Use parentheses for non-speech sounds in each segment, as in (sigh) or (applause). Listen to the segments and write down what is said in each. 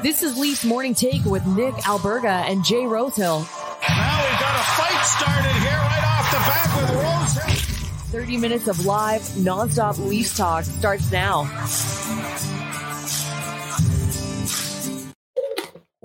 This is Leafs Morning Take with Nick Alberga and Jay Rosehill. Now we've got a fight started here right off the bat with Rosehill. 30 minutes of live, nonstop Leafs talk starts now.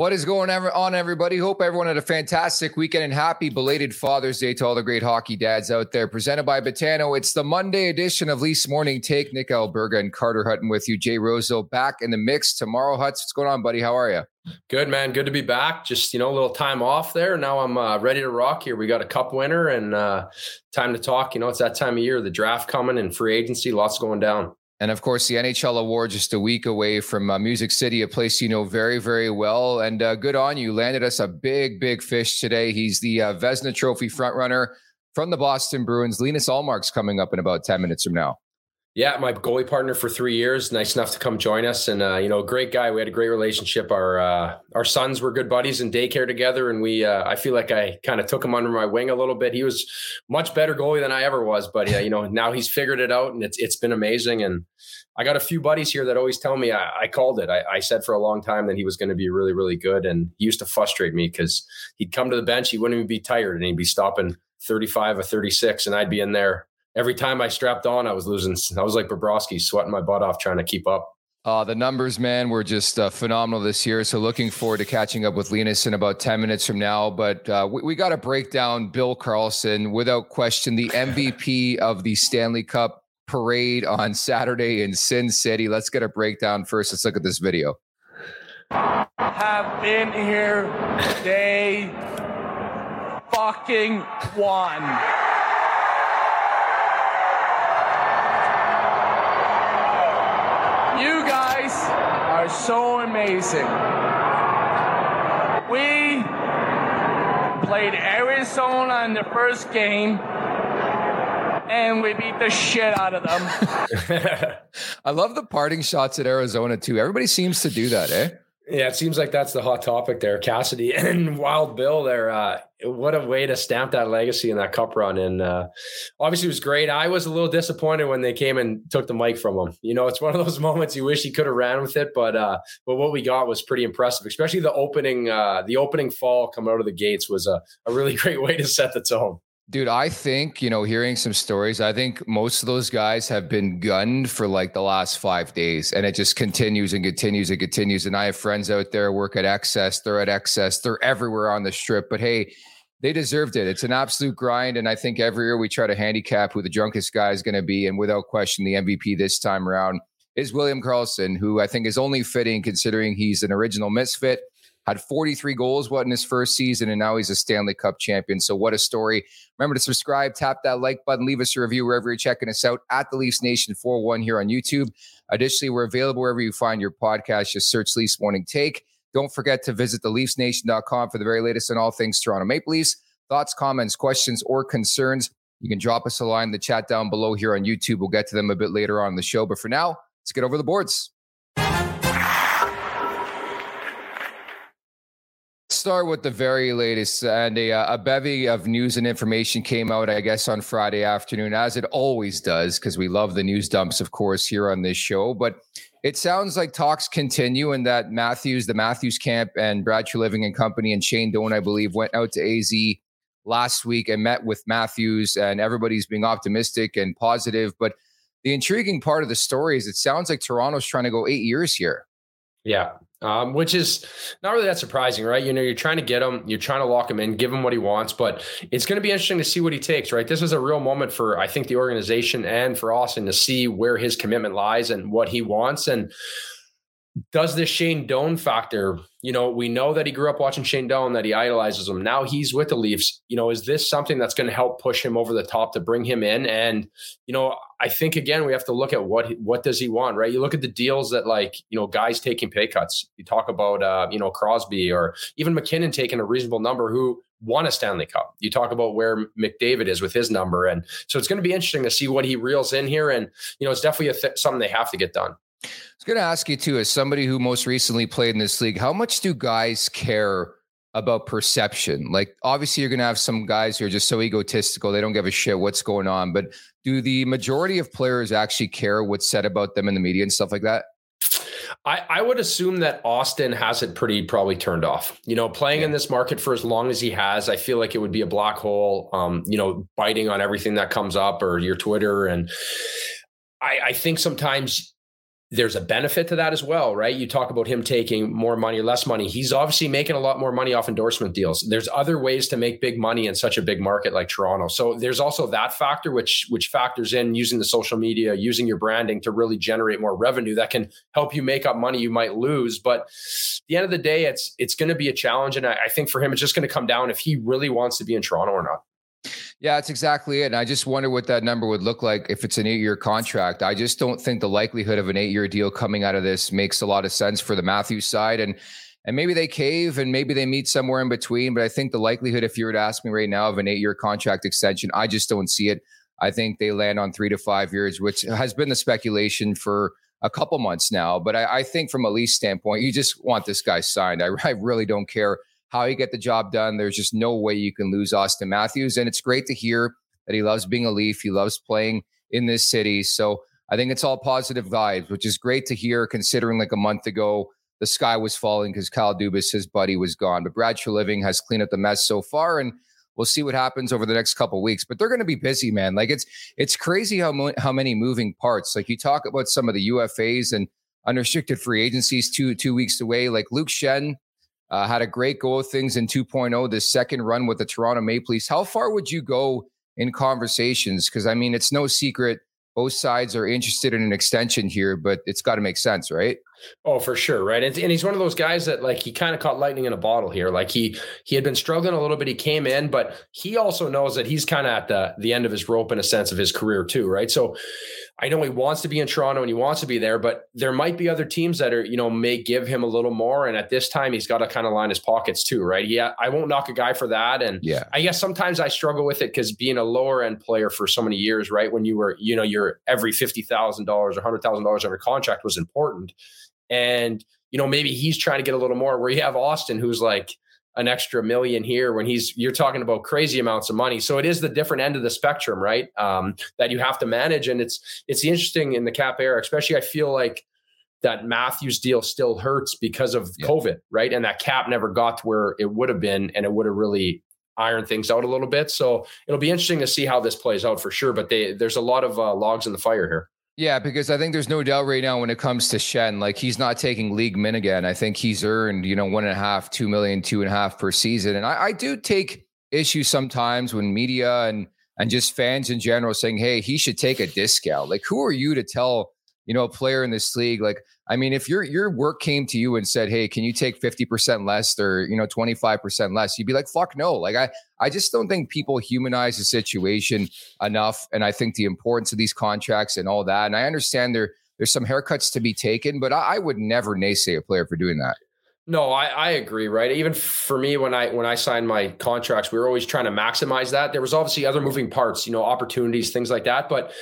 What is going on, everybody? Hope everyone had a fantastic weekend and happy belated Father's Day to all the great hockey dads out there. Presented by Betano, it's the Monday edition of Leafs Morning Take. Nick Alberga and Carter Hutton with you. Jay Rosehill back in the mix tomorrow. Huts, what's going on, buddy? How are you? Good, man. Good to be back. Just, you know, a little time off there. Now I'm uh, ready to rock here. We got a cup winner and uh, time to talk. You know, it's that time of year, the draft coming and free agency, lots going down. And of course, the NHL award just a week away from uh, Music City, a place you know very, very well. And uh, good on you. Landed us a big, big fish today. He's the uh, Vezina Trophy frontrunner from the Boston Bruins. Linus Ullmark's coming up in about 10 minutes from now. Yeah, my goalie partner for three years. Nice enough to come join us, and uh, you know, great guy. We had a great relationship. Our uh, our sons were good buddies in daycare together, and we. Uh, I feel like I kind of took him under my wing a little bit. He was much better goalie than I ever was, but you know, now he's figured it out, and it's it's been amazing. And I got a few buddies here that always tell me I, I called it. I, I, said for a long time that he was going to be really, really good, and he used to frustrate me because he'd come to the bench, he wouldn't even be tired, and he'd be stopping thirty five or thirty six, and I'd be in there every time I strapped on, I was losing. I was like Bobrovsky, sweating my butt off trying to keep up. Uh, the numbers, man, were just uh, phenomenal this year. So looking forward to catching up with Linus in about 10 minutes from now. But uh, we, we got to break down Bill Karlsson without question, the MVP (laughs) of the Stanley Cup parade on Saturday in Sin City. Let's get a breakdown first. Let's look at this video. Have been here day fucking one. You guys are so amazing. We played Arizona in the first game and we beat the shit out of them. (laughs) I love the parting shots at Arizona too. Everybody seems to do that, eh? Yeah, it seems like that's the hot topic there. Cassidy (laughs) and Wild Bill there. Uh, what a way to stamp that legacy in that cup run. And uh, obviously, it was great. I was a little disappointed when they came and took the mic from him. You know, it's one of those (laughs) moments you wish he could have ran with it, but uh, but what we got was pretty impressive. Especially the opening, uh, the opening fall coming out of the gates was a, a really (laughs) great way to set the tone. Dude, I think, you know, hearing some stories, I think most of those guys have been gunned for like the last five days and it just continues and continues and continues. And I have friends out there work at XS, they're at XS, they're everywhere on the strip. But hey, they deserved it. It's an absolute grind. And I think every year we try to handicap who the drunkest guy is going to be. And without question, the MVP this time around is William Karlsson, who I think is only fitting considering he's an original misfit. Had 43 goals, what in his first season, and now he's a Stanley Cup champion. So, what a story. Remember to subscribe, tap that like button, leave us a review wherever you're checking us out at the Leafs Nation 41 here on YouTube. Additionally, we're available wherever you find your podcast. Just search Leafs Morning Take. Don't forget to visit theleafsnation.com for the very latest on all things Toronto Maple Leafs. Thoughts, comments, questions, or concerns, you can drop us a line in the chat down below here on YouTube. We'll get to them a bit later on the show. But for now, let's get over the boards. Start with the very latest, and a, a, bevy of news and information came out, I guess, on Friday afternoon, as it always does, because we love the news dumps, of course, here on this show. But it sounds like talks continue and that Matthews, the Matthews camp, and Brad Treliving and company and Shane Doan, I believe, went out to AZ last week and met with Matthews, and everybody's being optimistic and positive. But the intriguing part of the story is it sounds like Toronto's trying to go eight years here. Yeah, um, which is not really that surprising, right? You know, you're trying to get him, you're trying to lock him in, give him what he wants, but it's going to be interesting to see what he takes, right? This is a real moment for, I think, the organization and for Auston to see where his commitment lies and what he wants. And does this Shane Doan factor, you know, we know that he grew up watching Shane Doan, that he idolizes him. Now he's with the Leafs. You know, is this something that's going to help push him over the top to bring him in? And, you know, I think again, we have to look at what what does he want, right? You look at the deals that like, you know, guys taking pay cuts. You talk about uh, you know, Crosby or even MacKinnon taking a reasonable number who won a Stanley Cup. You talk about where McDavid is with his number. And so it's going to be interesting to see what he reels in here. And, you know, it's definitely th- something they have to get done. I was going to ask you too, as somebody who most recently played in this league, how much do guys care about perception? Like, obviously, you're going to have some guys who are just so egotistical; they don't give a shit what's going on. But do the majority of players actually care what's said about them in the media and stuff like that? I, I, would assume that Auston has it pretty probably turned off. You know, playing yeah. in this market for as long as he has, I feel like it would be a black hole. Um, you know, biting on everything that comes up or your Twitter, and I, I think sometimes there's a benefit to that as well, right? You talk about him taking more money less money. He's obviously making a lot more money off endorsement deals. There's other ways to make big money in such a big market like Toronto. So there's also that factor which which factors in using the social media, using your branding to really generate more revenue that can help you make up money you might lose. But at the end of the day, it's it's going to be a challenge, and I, I think for him, it's just going to come down if he really wants to be in Toronto or not. Yeah, that's exactly it. And I just wonder what that number would look like if it's an eight year contract. I just don't think the likelihood of an eight year deal coming out of this makes a lot of sense for the Matthews side. And and maybe they cave and maybe they meet somewhere in between. But I think the likelihood, if you were to ask me right now, of an eight year contract extension, I just don't see it. I think they land on three to five years, which has been the speculation for a couple months now. But I, I think from a Leafs standpoint, you just want this guy signed. I, I really don't care how you get the job done. There's just no way you can lose Auston Matthews. And it's great to hear that he loves being a Leaf. He loves playing in this city. So I think it's all positive vibes, which is great to hear considering like a month ago, the sky was falling because Kyle Dubas, his buddy, was gone. But Brad Treliving has cleaned up the mess so far. And we'll see what happens over the next couple weeks. But they're going to be busy, man. Like it's it's crazy how mo- how many moving parts. Like you talk about some of the UFAs and unrestricted free agencies two two weeks away. Like Luke Schenn uh, had a great go of things in 2.0, this second run with the Toronto Maple Leafs. How far would you go in conversations? Because, I mean, it's no secret both sides are interested in an extension here, but it's got to make sense, right? Oh, for sure, right. And, and he's one of those guys that like he kind of caught lightning in a bottle here. Like he he had been struggling a little bit. He came in, but he also knows that he's kind of at the the end of his rope in a sense of his career too, right? So I know he wants to be in Toronto and he wants to be there, but there might be other teams that are, you know, may give him a little more. And at this time, he's got to kind of line his pockets too, right? Yeah, I won't knock a guy for that. And yeah, I guess sometimes I struggle with it because being a lower end player for so many years, right? When you were, you know, you're every fifty thousand dollars or hundred thousand dollars under contract was important. And, you know, maybe he's trying to get a little more where you have Auston, who's like, an extra million here when he's you're talking about crazy amounts of money. So it is the different end of the spectrum right um, that you have to manage. And it's it's interesting in the cap era especially i feel like that matthews deal still hurts because of yeah. covid right? And that cap never got to where it would have been and it would have really ironed things out a little bit. So it'll be interesting to see how this plays out for sure but they there's a lot of uh, logs in the fire here yeah, because I think there's no doubt right now when it comes to Schenn, like he's not taking league min again. I think he's earned, you know, one and a half, two million, two and a half per season. And I, I do take issue sometimes when media and and just fans in general saying, "Hey, he should take a discount." Like, who are you to tell you know a player in this league? Like, I mean, if your your work came to you and said, "Hey, can you take fifty percent less or you know twenty five percent less?" You'd be like, "Fuck no!" Like, I I just don't think people humanize the situation enough, and I think the importance of these contracts and all that. And I understand there there's some haircuts to be taken, but I, I would never naysay a player for doing that. No, I, I agree. Right. Even for me, when I when I signed my contracts, we were always trying to maximize that. There was obviously other moving parts, you know, opportunities, things like that. But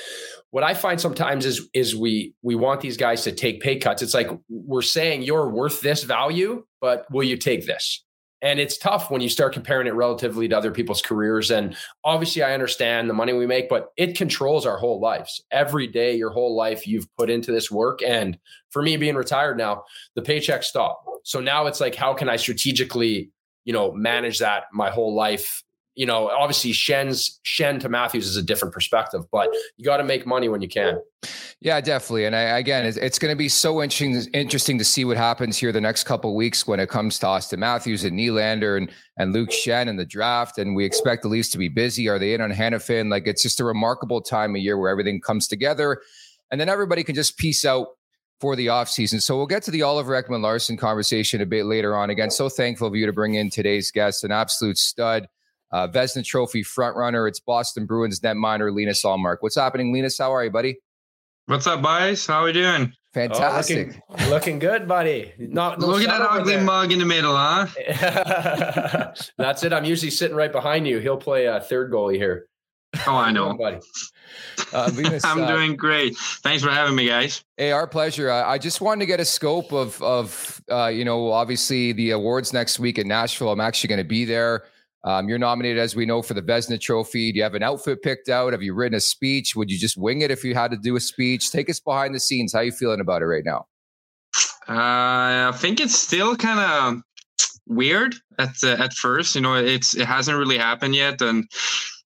what I find sometimes is is we we want these guys to take pay cuts. It's like we're saying you're worth this value, but will you take this? And it's tough when you start comparing it relatively to other people's careers. And obviously, I understand the money we make, but it controls our whole lives. Every day, your whole life, you've put into this work. And for me, being retired now, the paychecks stop. So now it's like, how can I strategically, you know, manage that my whole life you know, obviously Schenn's Schenn to Matthews is a different perspective, but you got to make money when you can. Yeah, definitely. And I, again, it's, it's going to be so interesting, interesting to see what happens here the next couple weeks when it comes to Auston Matthews and Nylander and, and Luke Schenn in the draft. And we expect the Leafs to be busy. Are they in on Hanifin? Like it's just a remarkable time of year where everything comes together. And then everybody can just piece out for the offseason. So we'll get to the Oliver Ekman Larsson conversation a bit later on. Again, so thankful of you to bring in today's guest, an absolute stud uh, Vezina Trophy frontrunner. It's Boston Bruins netminder Linus Ullmark. What's happening, Linus? How are you, buddy? What's up, boys? How are we doing? Fantastic. Oh, looking, looking, good, buddy. Not no look at that ugly there. mug in the middle, huh? (laughs) That's it. I'm usually sitting right behind you. He'll play a third goalie here. Oh, I know, (laughs) buddy. Uh, Venus, (laughs) I'm uh, doing great. Thanks for having me, guys. Hey, our pleasure. I, I just wanted to get a scope of of uh, you know, obviously the awards next week in Nashville. I'm actually going to be there. Um, you're nominated, as we know, for the Vezina Trophy. Do you have an outfit picked out? Have you written a speech? Would you just wing it if you had to do a speech? Take us behind the scenes. How are you feeling about it right now? Uh, I think it's still kind of weird at uh, at first. You know, it's it hasn't really happened yet, and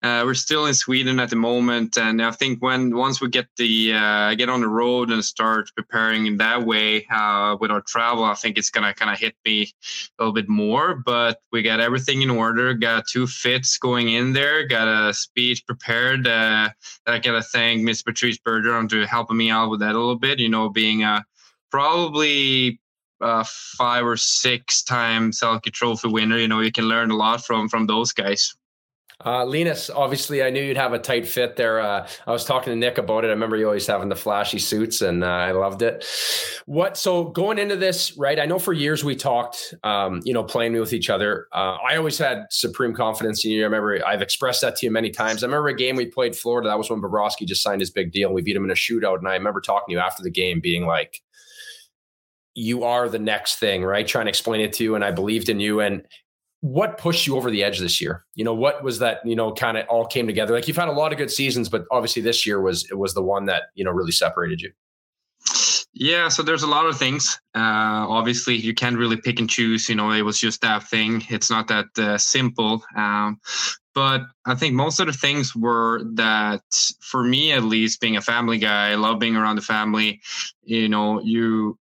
uh, we're still in Sweden at the moment, and I think when once we get the uh, get on the road and start preparing in that way uh, with our travel, I think it's gonna kind of hit me a little bit more. But we got everything in order, got two fits going in there, got a speech prepared. Uh, I gotta thank Miss Patrice Bergeron to helping me out with that a little bit. You know, being a probably uh, five or six time Selke Trophy winner. You know, you can learn a lot from from those guys. Uh, Linus, obviously, I knew you'd have a tight fit there. Uh, I was talking to Nick about it. I remember you always having the flashy suits, and uh, I loved it. What? So going into this, right? I know for years we talked, um, you know, playing with each other. Uh, I always had supreme confidence in you. I remember I've expressed that to you many times. I remember a game we played Florida. That was when Bobrovsky just signed his big deal. We beat him in a shootout, and I remember talking to you after the game, being like, you are the next thing, right? Trying to explain it to you. And I believed in you. And what pushed you over the edge this year? You know, what was that, you know, kind of all came together? Like you've had a lot of good seasons, but obviously this year was it was the one that, you know, really separated you. Yeah, so there's a lot of things. Uh, obviously, you can't really pick and choose. You know, it was just that thing. It's not that uh, simple. Um, but I think most of the things were that, for me at least, being a family guy, I love being around the family. You know, you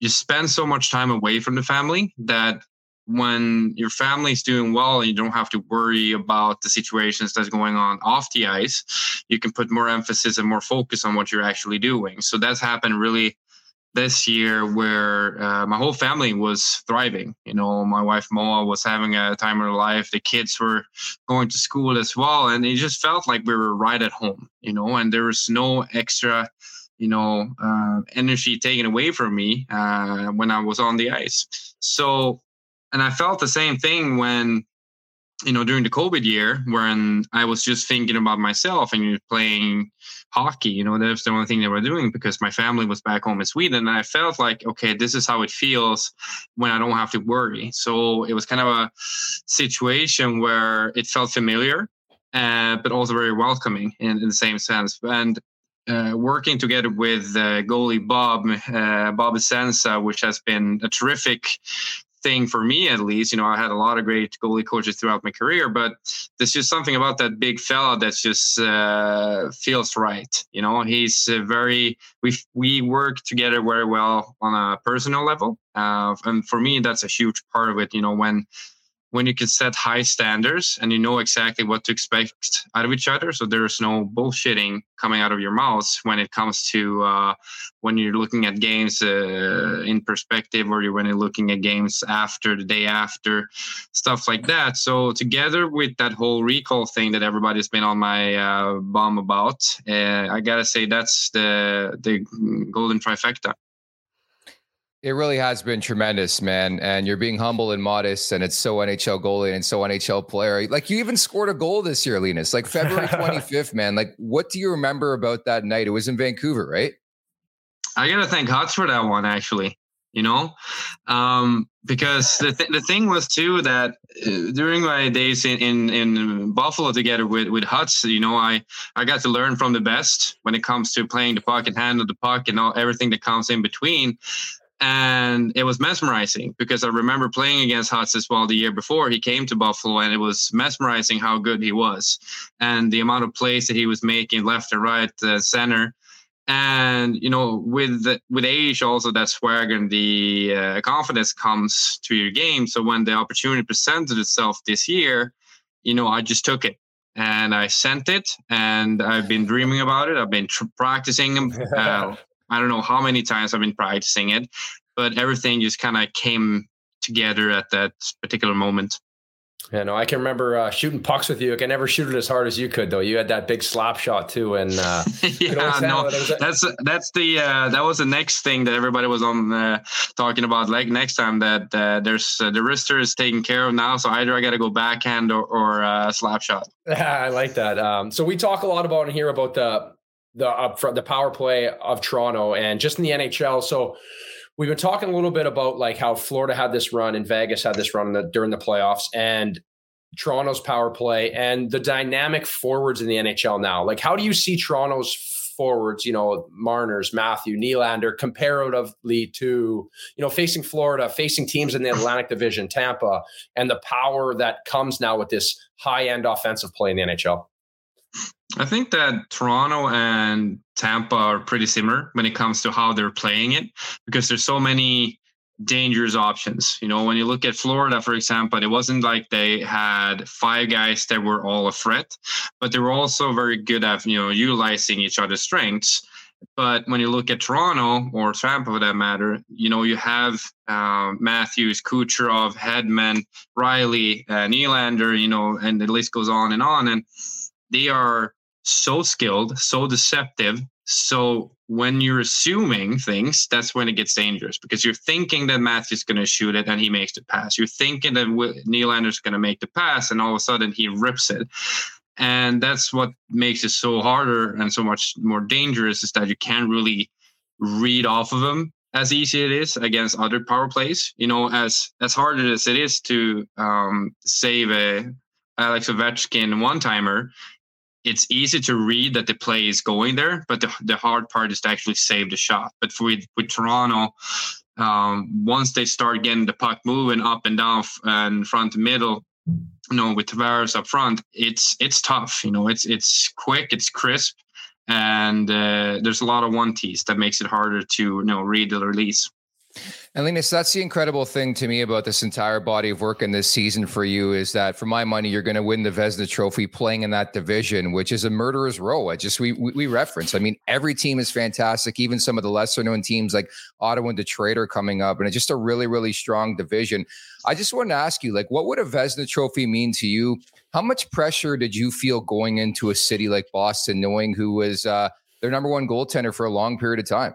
you spend so much time away from the family that when your family's doing well and you don't have to worry about the situations that's going on off the ice, you can put more emphasis and more focus on what you're actually doing. So that's happened really this year where uh, my whole family was thriving. You know, my wife Moa was having a time of her life. The kids were going to school as well. And it just felt like we were right at home, you know, and there was no extra you know uh, energy taken away from me uh, when I was on the ice. So and I felt the same thing when, you know, during the COVID year, when I was just thinking about myself and playing hockey. You know, that's the only thing they were doing because my family was back home in Sweden. And I felt like, okay, this is how it feels when I don't have to worry. So it was kind of a situation where it felt familiar, uh, but also very welcoming in, in the same sense. And uh, working together with uh, goalie Bob uh, Bob Essensa, which has been a terrific thing for me at least. You know, I had a lot of great goalie coaches throughout my career, but there's just something about that big fella that just uh, feels right. You know, he's uh, very we we work together very well on a personal level, uh, and for me, that's a huge part of it. You know, when when you can set high standards and you know exactly what to expect out of each other. So there's no bullshitting coming out of your mouths when it comes to uh, when you're looking at games uh, in perspective or when you're looking at games after the day after, stuff like that. So together with that whole recall thing that everybody's been on my uh, bum about, uh, I gotta say that's the the golden trifecta. It really has been tremendous, man. And you're being humble and modest, and it's so NHL goalie and so NHL player. Like you even scored a goal this year, Linus. Like February (laughs) 25th, man. Like, what do you remember about that night? It was in Vancouver, right? I gotta thank Huts for that one, actually. You know, um, because the th- the thing was too that uh, during my days in, in in Buffalo together with with Huts, you know, I I got to learn from the best when it comes to playing the puck and handle the puck and all everything that comes in between and it was mesmerizing because I remember playing against well the year before he came to Buffalo, and it was mesmerizing how good he was and the amount of plays that he was making left and right, uh, center. And you know, with with age, also that swagger and the uh, confidence comes to your game. So when the opportunity presented itself this year, you know, I just took it and I sent it, and I've been dreaming about it. I've been tr- practicing (laughs) uh, I don't know how many times I've been practicing it, but everything just kind of came together at that particular moment. Yeah, no, I can remember uh, shooting pucks with you. I can never shoot it as hard as you could, though. You had that big slap shot too, and uh, (laughs) yeah, no, that's that's the uh, that was the next thing that everybody was on uh, talking about. Like next time that uh, there's uh, the wrister is taken care of now, so either I got to go backhand or, or uh, slap shot. (laughs) I like that. Um, so we talk a lot about here about the the uh, upfront the power play of Toronto and just in the NHL. So we've been talking a little bit about like how Florida had this run and Vegas had this run the, during the playoffs and Toronto's power play and the dynamic forwards in the NHL now. Like, how do you see Toronto's forwards, you know, Marner's, Matthew, Nylander, comparatively to, you know, facing Florida, facing teams in the Atlantic Division, Tampa, and the power that comes now with this high end offensive play in the NHL? I think that Toronto and Tampa are pretty similar when it comes to how they're playing it because there's so many dangerous options. You know, when you look at Florida, for example, it wasn't like they had five guys that were all a threat, but they were also very good at, you know, utilizing each other's strengths. But when you look at Toronto or Tampa for that matter, you know, you have uh, Matthews, Kucherov, Hedman, Rielly, uh, Nylander, you know, and the list goes on and on. And they are so skilled, so deceptive. So when you're assuming things, that's when it gets dangerous because you're thinking that Matthew's going to shoot it and he makes the pass. You're thinking that Nylander's going to make the pass and all of a sudden he rips it. And that's what makes it so harder and so much more dangerous is that you can't really read off of them as easy it is against other power plays. You know, as as hard as it is to um, save a Alex Ovechkin one timer, it's easy to read that the play is going there, but the, the hard part is to actually save the shot. But for with, with Toronto, um, once they start getting the puck moving up and down and front to middle, you know, with Tavares up front, it's it's tough. You know, it's it's quick, it's crisp, and uh, there's a lot of one tees that makes it harder to you know read the release. And Linus, that's the incredible thing to me about this entire body of work in this season for you is that for my money, you're going to win the Vezina Trophy playing in that division, which is a murderer's row. I just we, we, reference. I mean, every team is fantastic. Even some of the lesser known teams like Ottawa and Detroit are coming up, and it's just a really really strong division. I just want to ask you, like, what would a Vezina Trophy mean to you? How much pressure did you feel going into a city like Boston, knowing who was uh, their number one goaltender for a long period of time?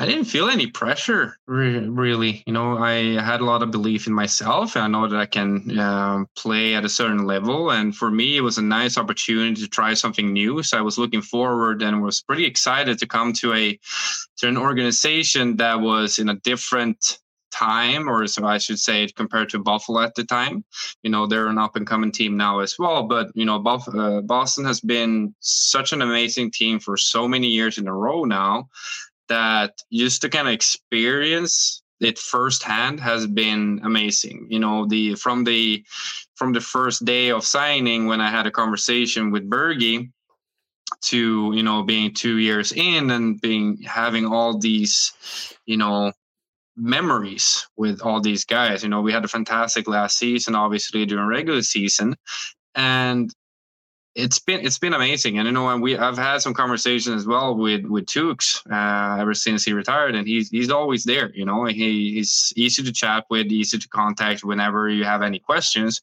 I didn't feel any pressure, really. You know, I had a lot of belief in myself. I know that I can uh, play at a certain level. And for me, it was a nice opportunity to try something new. So I was looking forward and was pretty excited to come to a to an organization that was in a different time, or so I should say, compared to Buffalo at the time. You know, they're an up and coming team now as well. But you know, Buff- uh, Boston has been such an amazing team for so many years in a row now that just to kind of experience it firsthand has been amazing. You know, the from the from the first day of signing when I had a conversation with Bergie to you know being two years in and being having all these you know memories with all these guys you know we had a fantastic last season obviously during regular season and it's been it's been amazing, and you know, and we I've had some conversations as well with with Tukes uh, ever since he retired, and he's he's always there. You know, he, he's easy to chat with, easy to contact whenever you have any questions,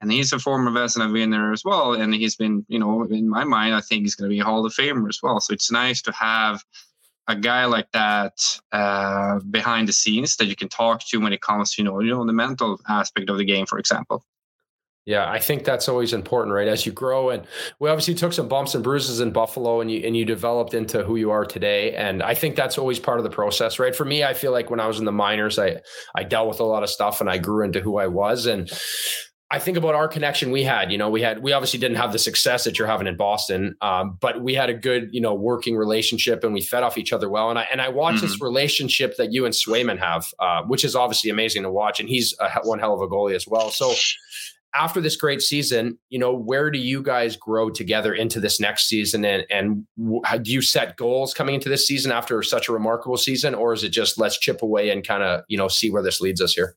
and he's a former Vezina winner as well, and he's been you know in my mind I think he's going to be a Hall of Famer as well. So it's nice to have a guy like that uh, behind the scenes that you can talk to when it comes to you know you know the mental aspect of the game, for example. Yeah, I think that's always important, right? As you grow, and we obviously took some bumps and bruises in Buffalo, and you and you developed into who you are today. And I think that's always part of the process, right? For me, I feel like when I was in the minors, I I dealt with a lot of stuff, and I grew into who I was. And I think about our connection we had. You know, we had we obviously didn't have the success that you're having in Boston, um, but we had a good you know working relationship, and we fed off each other well. And I and I watched mm-hmm. this relationship that you and Swayman have, uh, which is obviously amazing to watch. And he's a, one hell of a goalie as well. So after this great season, you know, where do you guys grow together into this next season? And, and do you set goals coming into this season after such a remarkable season? Or is it just let's chip away and kind of, you know, see where this leads us here?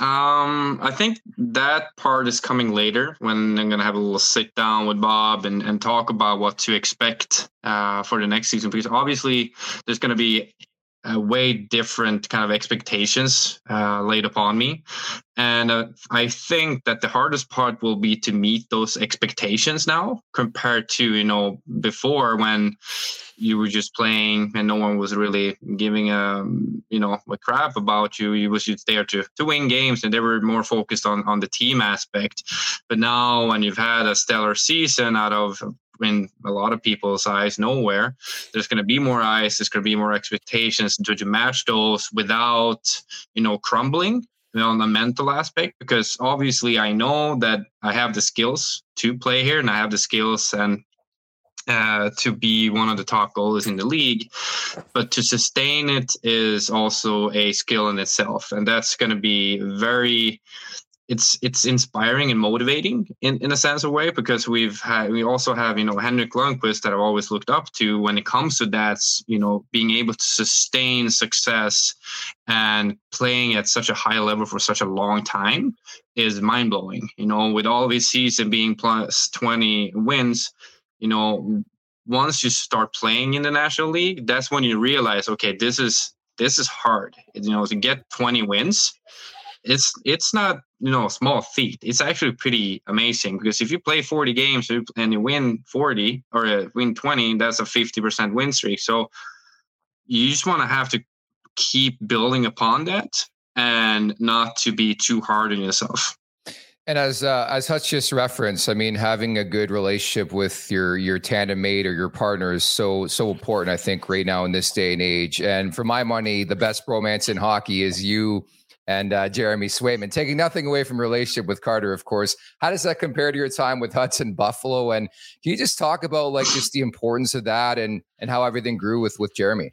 Um, I think that part is coming later when I'm gonna have a little sit down with Bob and, and talk about what to expect uh, for the next season because obviously there's gonna be uh, way different kind of expectations uh, laid upon me. And uh, I think that the hardest part will be to meet those expectations now compared to, you know, before when you were just playing and no one was really giving a, um, you know, a crap about you. You was just there to, to win games and they were more focused on, on the team aspect. But now when you've had a stellar season out of in a lot of people's eyes nowhere there's going to be more eyes there's going to be more expectations to, to match those without you know crumbling you know, on the mental aspect because obviously i know that i have the skills to play here and i have the skills and uh, to be one of the top goalies in the league. But to sustain it is also a skill in itself. And that's going to be very it's it's inspiring and motivating in, in a sense of way because we've had we also have you know Henrik Lundqvist that I've always looked up to when it comes to that you know being able to sustain success and playing at such a high level for such a long time is mind blowing. You know, with all this season being plus twenty wins, you know once you start playing in the national league, that's when you realize, okay, this is this is hard. You know, to get 20 wins, it's it's not you know a small feat. It's actually pretty amazing because if you play 40 games and you win 40 or uh, win 20, that's a 50% win streak. So you just want to have to keep building upon that and not to be too hard on yourself. And as uh, as Hutch just referenced, I mean, having a good relationship with your your tandem mate or your partner is so so important. I think right now in this day and age. And for my money, the best romance in hockey is you and uh, Jeremy Swayman. Taking nothing away from relationship with Carter, of course. How does that compare to your time with Hudson Buffalo? And can you just talk about like just the importance of that and and how everything grew with with Jeremy?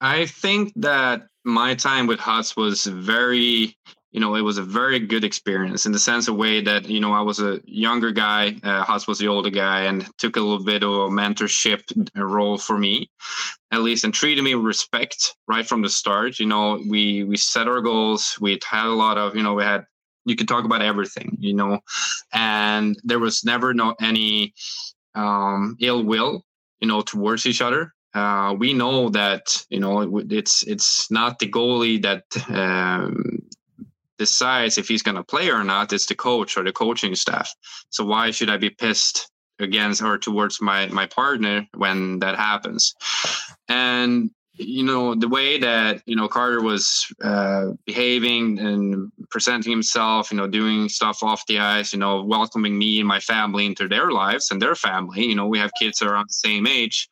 I think that my time with Huts was very you know, it was a very good experience in the sense of way that, you know, I was a younger guy, uh, Haas was the older guy, and took a little bit of a mentorship role for me, at least, and treated me with respect right from the start. You know, we we set our goals. We had a lot of, you know, we had you could talk about everything, you know, and there was never no any um, ill will, you know, towards each other. Uh, we know that you know it's it's not the goalie that um, decides if he's going to play or not it's the coach or the coaching staff. So why should i be pissed against or towards my my partner when that happens? And you know the way that you know carter was uh, behaving and presenting himself you know doing stuff off the ice you know welcoming me and my family into their lives and their family you know we have kids around the same age.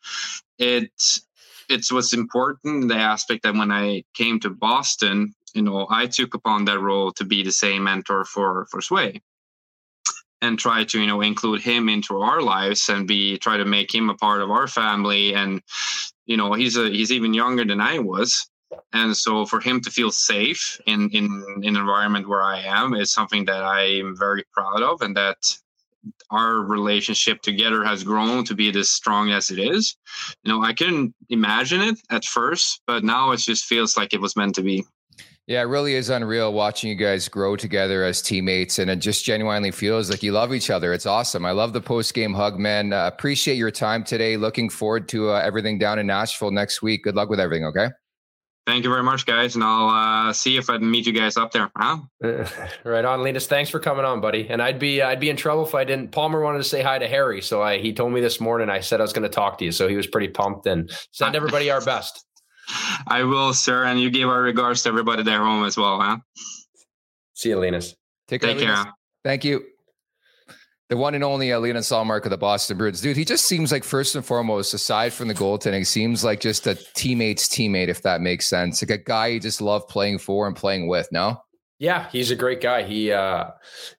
It it was important the aspect that when i came to boston you know, I took upon that role to be the same mentor for for Sway and try to you know include him into our lives and be try to make him a part of our family and you know he's a he's even younger than I was and so for him to feel safe in in, in an environment where I am is something that I am very proud of and that our relationship together has grown to be as strong as it is. You know, I couldn't imagine it at first, but now it just feels like it was meant to be. Yeah, it really is unreal watching you guys grow together as teammates, and it just genuinely feels like you love each other. It's awesome. I love the post game hug, man. Uh, appreciate your time today. Looking forward to uh, everything down in Nashville next week. Good luck with everything. Okay. Thank you very much, guys, and I'll uh, see if I can meet you guys up there. Huh? (laughs) right on, Linus. Thanks for coming on, buddy. And I'd be I'd be in trouble if I didn't. Palmer wanted to say hi to Harry, so I he told me this morning. I said I was going to talk to you, so he was pretty pumped and send everybody our best. I will, sir. And you give our regards to everybody there home as well, huh? See you, Linus. Take care. Take care. Thank you. The one and only Linus Ullmark of the Boston Bruins. Dude, he just seems like, first and foremost, aside from the goaltending, seems like just a teammate's teammate, if that makes sense. Like a guy you just love playing for and playing with, no? Yeah, he's a great guy. He uh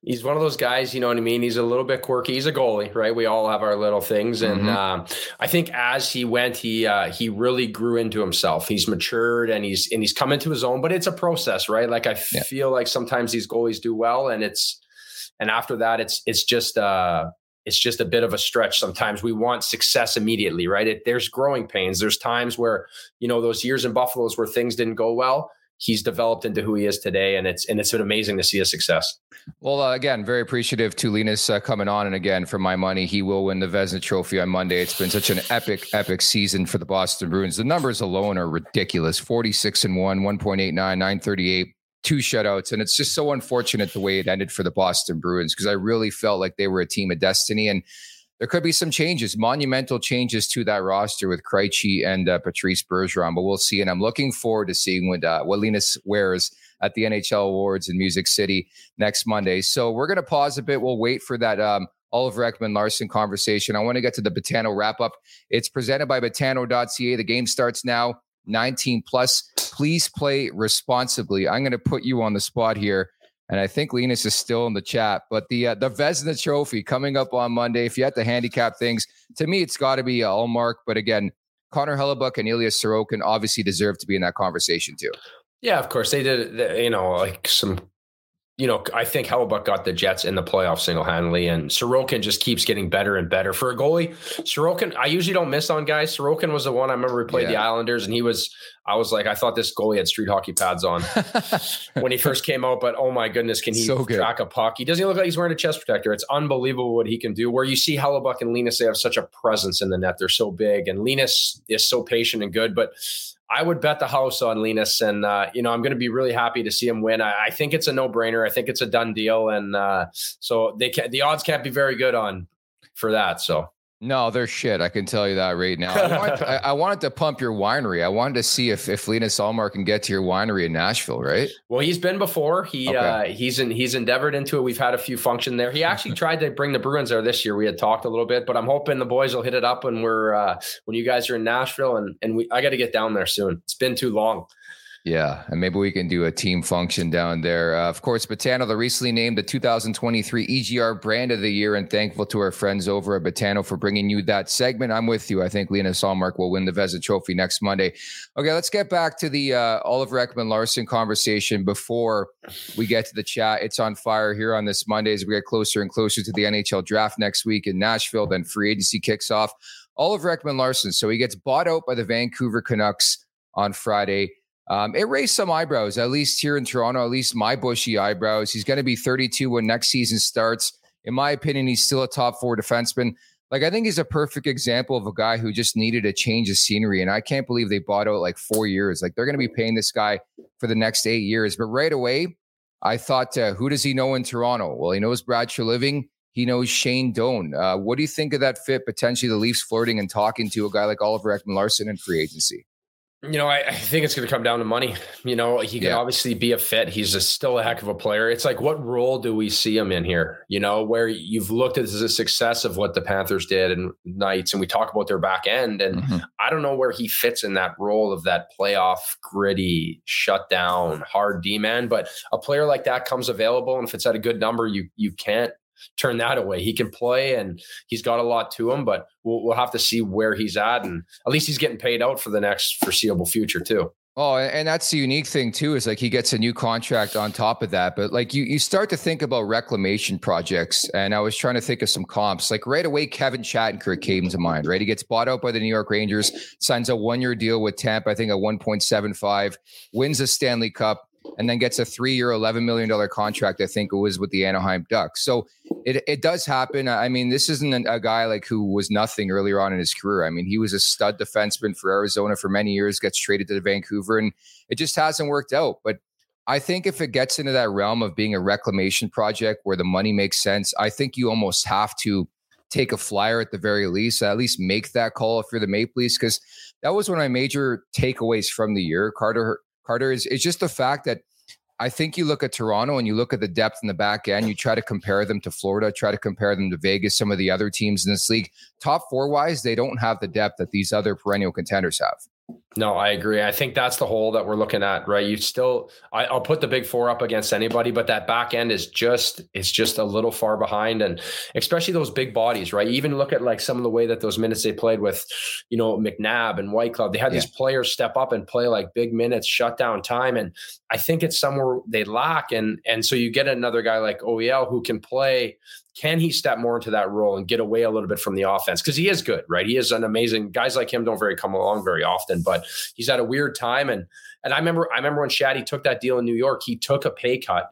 he's one of those guys, you know what I mean? He's a little bit quirky. He's a goalie, right? We all have our little things. And mm-hmm. um, I think as he went, he uh he really grew into himself. He's matured and he's and he's come into his own, but it's a process, right? Like I yeah. feel like sometimes these goalies do well and it's and after that it's it's just uh it's just a bit of a stretch sometimes we want success immediately right it, there's growing pains there's times where you know those years in buffaloes where things didn't go well he's developed into who he is today, and it's and it's been amazing to see his success. Well, uh, again, very appreciative to Linus uh, coming on, and again, for my money, he will win the Vezina Trophy on Monday. It's been such an epic, epic season for the Boston Bruins. The numbers alone are ridiculous: forty-six and one, one point eight nine, nine thirty-eight. Two shutouts, and it's just so unfortunate the way it ended for the Boston Bruins because I really felt like they were a team of destiny. And there could be some changes, monumental changes to that roster with Krejci and uh, Patrice Bergeron, but we'll see. And I'm looking forward to seeing what, uh, what Linus wears at the NHL Awards in Music City next Monday. So we're going to pause a bit. We'll wait for that um, Oliver Ekman Larsson conversation. I want to get to the Betano wrap up. It's presented by Betano.ca. The game starts now, 19 plus. Please play responsibly. I'm going to put you on the spot here and I think Linus is still in the chat. But the uh, the Vezina Trophy coming up on Monday. If you had to handicap things, to me, it's got to be Ullmark. But again, Connor Hellebuyck and Ilya Sorokin obviously deserve to be in that conversation too. Yeah, of course they did. You know, like some you know, I think Hellebuyck got the Jets in the playoffs single handedly, and Sorokin just keeps getting better and better for a goalie. Sorokin, I usually don't miss on guys. Sorokin was the one I remember we played yeah. the Islanders, and he was. I was like, I thought this goalie had street hockey pads on (laughs) when he first came out, but oh my goodness, can he so track a puck? He doesn't look like he's wearing a chest protector. It's unbelievable what he can do. Where you see Hellebuyck and Linus, they have such a presence in the net. They're so big, and Linus is so patient and good, but I would bet the house on Linus, and uh, you know I'm going to be really happy to see him win. I, I think it's a no brainer. I think it's a done deal, and uh, so they can, the odds can't be very good on for that. So no, they're shit. I can tell you that right now. I wanted, to, I (laughs) wanted, to pump your winery. I wanted to see if if Linus Ullmark can get to your winery in Nashville, right? Well, he's been before. He okay. uh, he's in, he's endeavored into it. We've had a few function there. He actually (laughs) tried to bring the Bruins there this year. We had talked a little bit, but I'm hoping the boys will hit it up when we're uh, when you guys are in Nashville, and and we I got to get down there soon. It's been too long. Yeah, and maybe we can do a team function down there. Uh, of course, Betano, the recently named the 2023 EGR Brand of the Year, and thankful to our friends over at Betano for bringing you that segment. I'm with you. I think Linus Ullmark will win the Vezina Trophy next Monday. Okay, let's get back to the uh, Oliver Ekman-Larsson conversation before we get to the chat. It's on fire here on this Monday as we get closer and closer to the NHL draft next week in Nashville. Then free agency kicks off. Oliver Ekman-Larsson, so he gets bought out by the Vancouver Canucks on Friday. Um, it raised some eyebrows, at least here in Toronto, at least my bushy eyebrows. He's going to be 32 when next season starts. In my opinion, he's still a top four defenseman. Like, I think he's a perfect example of a guy who just needed a change of scenery. And I can't believe they bought out like four years. Like, they're going to be paying this guy for the next eight years. But right away, I thought, uh, who does he know in Toronto? Well, he knows Brad Treliving. He knows Shane Doan. Uh, what do you think of that fit? Potentially the Leafs flirting and talking to a guy like Oliver Ekman-Larsson in free agency. You know, I, I, think it's going to come down to money. You know, he can yeah. obviously be a fit. He's a, still a heck of a player. It's like, what role do we see him in here? You know, where you've looked at the success of what the Panthers did and Knights, and we talk about their back end. And mm-hmm. I don't know where he fits in that role of that playoff, gritty, shut down, hard D man. But a player like that comes available, and if it's at a good number, you you can't turn that away. He can play and he's got a lot to him, but we'll, we'll have to see where he's at. And at least he's getting paid out for the next foreseeable future, too. Oh, and that's the unique thing too, is like he gets a new contract on top of that. But like you, you start to think about reclamation projects, and I was trying to think of some comps. Like right away, Kevin Shattenkirk came to mind. Right, he gets bought out by the New York Rangers, signs a one-year deal with Tampa, I think a one point seven five, wins a Stanley Cup and then gets a three-year, eleven million dollar contract. I think it was with the Anaheim Ducks. So it it does happen. I mean, this isn't a guy like who was nothing earlier on in his career. I mean, he was a stud defenseman for Arizona for many years, gets traded to Vancouver, and it just hasn't worked out. But I think if it gets into that realm of being a reclamation project where the money makes sense, I think you almost have to take a flyer at the very least, at least make that call if you're the Maple Leafs, because that was one of my major takeaways from the year. Carter Carter, is it's just the fact that I think you look at Toronto and you look at the depth in the back end, you try to compare them to Florida, try to compare them to Vegas, some of the other teams in this league. Top four wise, they don't have the depth that these other perennial contenders have. No, I agree. I think that's the hole that we're looking at, right? You still, I, will put the big four up against anybody, but that back end is just, it's just a little far behind, and especially those big bodies, right? even look at like some of the way that those minutes they played with, you know, McNabb and Whitecloud. They had yeah. these players step up and play like big minutes, shut down time, and I think it's somewhere they lack, and and so you get another guy like OEL who can play can he step more into that role and get away a little bit from the offense? Because he is good, right? He is an amazing guys like him don't very come along very often, but he's at a weird time. And and I remember I remember when Shaddy took that deal in New York, he took a pay cut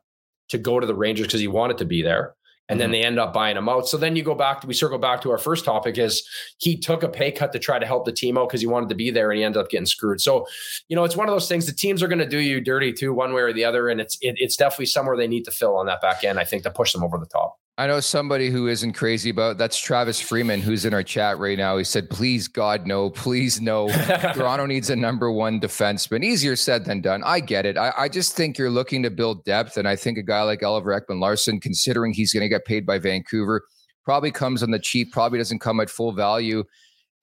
to go to the Rangers because he wanted to be there. And mm-hmm. then they end up buying him out. So then you go back to we circle back to our first topic is he took a pay cut to try to help the team out because he wanted to be there and he ended up getting screwed. So, you know, it's one of those things the teams are going to do you dirty too, one way or the other. And it's it, it's definitely somewhere they need to fill on that back end, I think, to push them over the top. I know somebody who isn't crazy about that's Travis Freeman, who's in our chat right now. He said, Please, God, no, please, no. (laughs) Toronto needs a number one defenseman. Easier said than done. I get it. I, I, just think you're looking to build depth. And I think a guy like Oliver Ekman-Larsson, considering he's going to get paid by Vancouver, probably comes on the cheap, probably doesn't come at full value.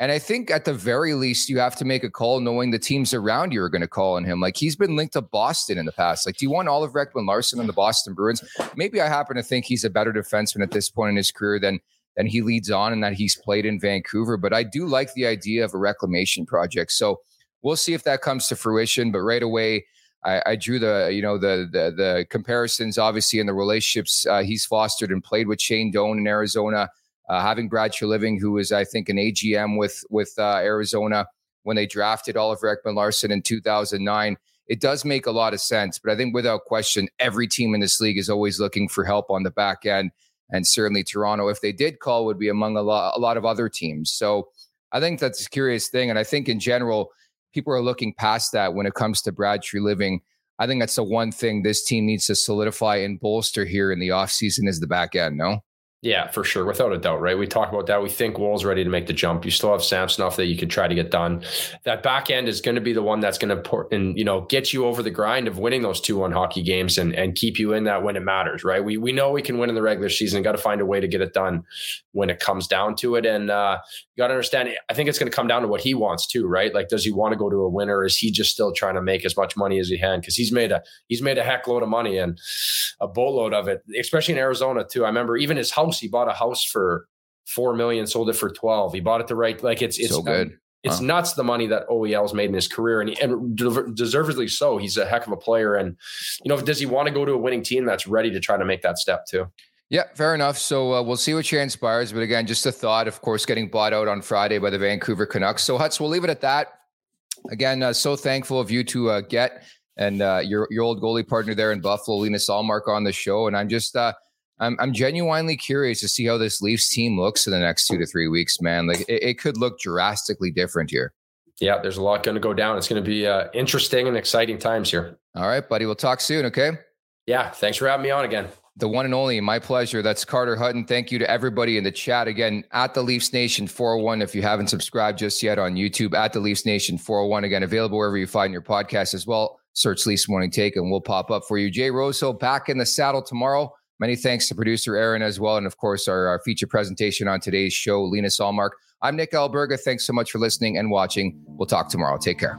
And I think at the very least, you have to make a call knowing the teams around you are going to call on him. Like he's been linked to Boston in the past. Like, do you want Oliver Ekman-Larsson on the Boston Bruins? Maybe I happen to think he's a better defenseman at this point in his career than than he leads on and that he's played in Vancouver. But I do like the idea of a reclamation project. So we'll see if that comes to fruition. But right away, I, I drew the you know the, the the comparisons obviously in the relationships uh, he's fostered and played with Shane Doan in Arizona, uh, having Brad Treliving, who was I think an AGM with with uh, Arizona when they drafted Oliver Ekman-Larsson in 2009. It does make a lot of sense, but I think without question, every team in this league is always looking for help on the back end, and certainly Toronto, if they did call, would be among a lot a lot of other teams. So I think that's a curious thing, and I think in general people are looking past that when it comes to Brad Treliving. I think that's the one thing this team needs to solidify and bolster here in the offseason is the back end, no? Yeah, for sure, without a doubt, right? We talk about that. We think Woll's ready to make the jump. You still have Samsonov that you could try to get done. That back end is going to be the one that's going to put and you know get you over the grind of winning those two one hockey games and and keep you in that when it matters, right? We we know we can win in the regular season. Got to find a way to get it done when it comes down to it. And uh, you got to understand. I think it's going to come down to what he wants too, right? Like, does he want to go to a winner? Is he just still trying to make as much money as he can? Because he's made a he's made a heck load of money and a boatload of it, especially in Arizona too. I remember even his house. He bought a house for four million, sold it for twelve. He bought it the right like it's it's so good. Um, it's wow. nuts the money that OEL's made in his career, and, and deservedly so. He's a heck of a player, and you know, does he want to go to a winning team that's ready to try to make that step too? Yeah, fair enough. So uh, we'll see what transpires. But again, just a thought, of course, getting bought out on Friday by the Vancouver Canucks. So Huts, we'll leave it at that. Again, uh, so thankful of you to uh, get and uh, your your old goalie partner there in Buffalo, Linus Ullmark, on the show, and I'm just uh, I'm, I'm genuinely curious to see how this Leafs team looks in the next two to three weeks, man. Like it, it could look drastically different here. Yeah, there's a lot going to go down. It's going to be uh, interesting and exciting times here. All right, buddy. We'll talk soon. Okay. Yeah. Thanks for having me on again. The one and only, my pleasure. That's Carter Hutton. Thank you to everybody in the chat again at the Leafs Nation 401. If you haven't subscribed just yet on YouTube, at the Leafs Nation 401. Again, available wherever you find your podcast as well. Search Leafs Morning Take and we'll pop up for you. Jay Rosehill back in the saddle tomorrow. Many thanks to producer Aaron as well. And of course, our, our feature presentation on today's show, Lena Ullmark. I'm Nick Alberga. Thanks so much for listening and watching. We'll talk tomorrow. Take care.